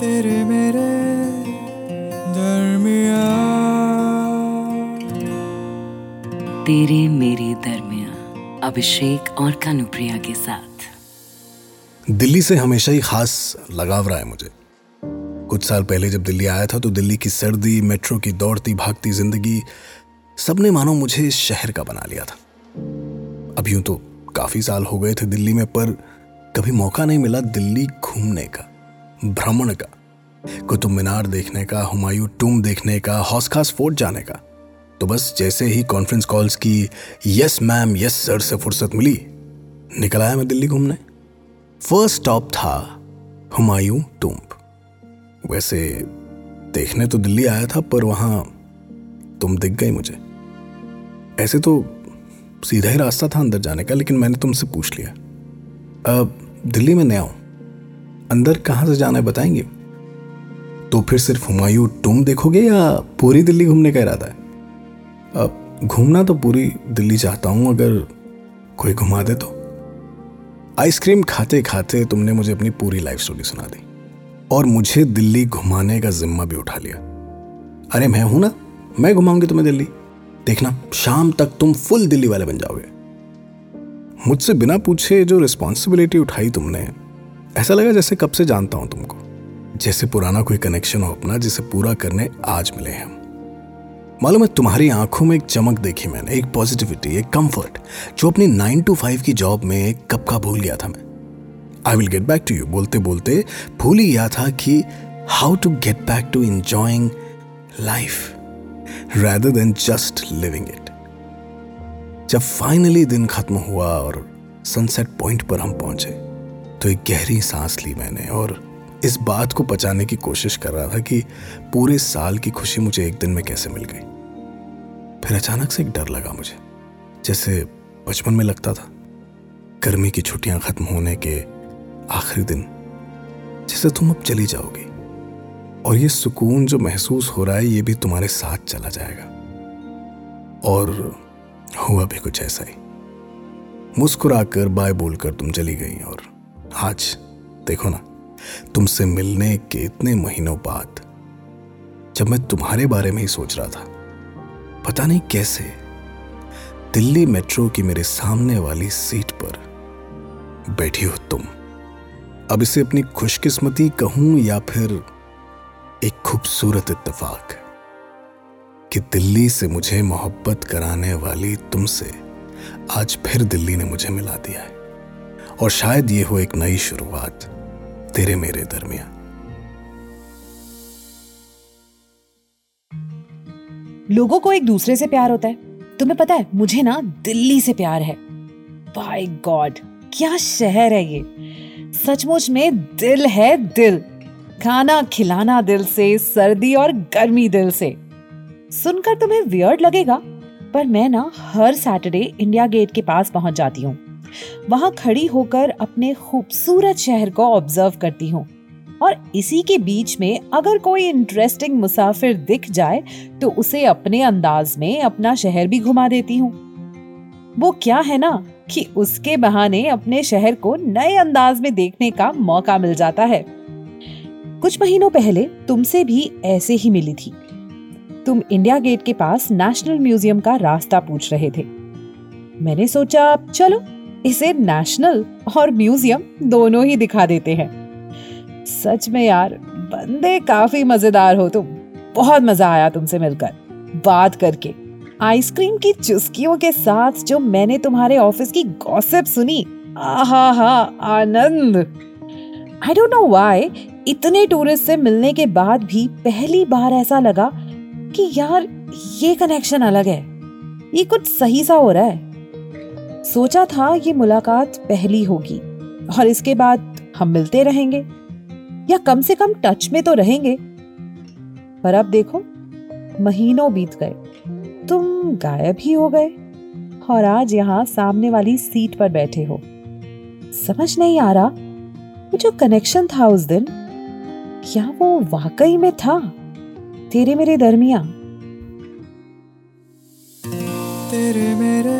तेरे मेरे दरमिया तेरे मेरे दरमिया अभिषेक और कानुप्रिया के साथ। दिल्ली से हमेशा ही खास लगाव रहा है मुझे। कुछ साल पहले जब दिल्ली आया था तो दिल्ली की सर्दी मेट्रो की दौड़ती भागती ज़िंदगी सबने मानो मुझे इस शहर का बना लिया था। अब यूँ तो काफ़ी साल हो गए थे दिल्ली में पर कभी मौका नहीं मिला दिल्ली घूमने का। भ्रमण का, कुतुब मीनार देखने का, हुमायूं टूम देखने का हौस खास फोर्ट जाने का। तो बस जैसे ही कॉन्फ्रेंस कॉल्स की यस मैम यस सर से फुर्सत मिली, निकल आया मैं दिल्ली घूमने। फ़र्स्ट स्टॉप था हुमायूं टूम्ब वैसे देखने तो दिल्ली आया था, पर वहाँ तुम दिख गई मुझे। ऐसे तो सीधा ही रास्ता था अंदर जाने का, लेकिन मैंने तुमसे पूछ लिया। अब दिल्ली में नया हूँ। अंदर कहाँ से जाना है बताएँगे? तो फिर सिर्फ़ हुमायूं टूम देखोगे या पूरी दिल्ली घूमने का इरादा है? अब घूमना तो पूरी दिल्ली चाहता हूँ, अगर कोई घुमा दे तो। आइसक्रीम खाते खाते तुमने मुझे अपनी पूरी लाइफ स्टोरी सुना दी और मुझे दिल्ली घुमाने का जिम्मा भी उठा लिया। अरे मैं हूँ ना, मैं घुमाऊँगी तुम्हें दिल्ली। देखना, शाम तक तुम फुल दिल्ली वाले बन जाओगे। मुझसे बिना पूछे जो रिस्पॉन्सिबिलिटी उठाई तुमने ऐसा लगा जैसे कब से जानता हूँ तुमको, जैसे पुराना कोई कनेक्शन हो अपना, जिसे पूरा करने आज मिले हम। मालूम है तुम्हारी आँखों में एक चमक देखी मैंने, एक पॉजिटिविटी एक कंफर्ट जो अपनी नाइन टू फाइव की जॉब में कब का भूल गया था मैं। I will get back to you बोलते बोलते भूल ही गया था कि how to get back to enjoying life rather than just living it जब फाइनली दिन खत्म हुआ और सनसेट पॉइंट पर हम पहुँचे तो एक गहरी सांस ली मैंने और इस बात को पचाने की कोशिश कर रहा था कि पूरे साल की खुशी मुझे एक दिन में कैसे मिल गई। फिर अचानक से एक डर लगा मुझे, जैसे बचपन में लगता था। गर्मी की छुट्टियाँ खत्म होने के आखिरी दिन, जैसे तुम अब चली जाओगी। और ये सुकून जो महसूस हो रहा है, ये भी तुम्हारे साथ चला जाएगा। और हुआ भी कुछ ऐसा ही। मुस्कुराकर बाय बोलकर तुम चली गई और आज देखो ना, तुमसे मिलने के इतने महीनों बाद जब मैं तुम्हारे बारे में ही सोच रहा था, पता नहीं कैसे दिल्ली मेट्रो की मेरे सामने वाली सीट पर बैठी हो तुम। अब इसे अपनी खुशकिस्मती कहूँ या फिर एक खूबसूरत इत्तेफाक कि दिल्ली से मुझे मोहब्बत कराने वाली तुमसे आज फिर दिल्ली ने मुझे मिला दिया है। और शायद ये हो एक नई शुरुआत तेरे मेरे दरमिया लोगों को एक दूसरे से प्यार होता है। तुम्हें पता है, मुझे ना दिल्ली से प्यार है। बाय गॉड क्या शहर है ये? सचमुच में दिल है दिल। खाना खिलाना दिल से, सर्दी और गर्मी दिल से। सुनकर तुम्हें वियर्ड लगेगा, पर मैं ना हर सैटरडे इंडिया गेट के पास पहुँच जाती हूँ। वहाँ खड़ी होकर अपने खूबसूरत शहर को ऑब्ज़र्व करती हूँ। और इसी के बीच में अगर कोई इंटरेस्टिंग मुसाफिर दिख जाए तो उसे अपने अंदाज में अपना शहर भी घुमा देती हूँ। वो क्या है ना कि उसके बहाने अपने शहर को नए अंदाज में देखने का मौका मिल जाता है। कुछ महीनों पहले तुमसे भी ऐसे ही मिली थी। तुम इंडिया गेट के पास नेशनल म्यूज़ियम का रास्ता पूछ रहे थे। मैंने सोचा, चलो इसे नेशनल और म्यूज़ियम दोनों ही दिखा देते हैं। सच में यार, बंदे काफ़ी मज़ेदार हो तुम। बहुत मज़ा आया तुमसे मिलकर। बात करके। आइसक्रीम की चुस्कियों के साथ जो मैंने तुम्हारे ऑफ़िस की गॉसिप सुनी, आहा हा, आनंद। आई डोंट नो व्हाई इतने टूरिस्ट से मिलने के बाद भी पहली बार ऐसा लगा कि यार, ये कनेक्शन अलग है। ये कुछ सही सा हो रहा है। सोचा था ये मुलाकात पहली होगी, और इसके बाद हम मिलते रहेंगे, या कम से कम टच में तो रहेंगे। पर अब देखो, महीनों बीत गए, तुम गायब ही हो गए, और आज यहाँ सामने वाली सीट पर बैठे हो। समझ नहीं आ रहा, वो जो कनेक्शन था उस दिन, क्या वो वाकई में था? तेरे मेरे दरमिया तेरे मेरे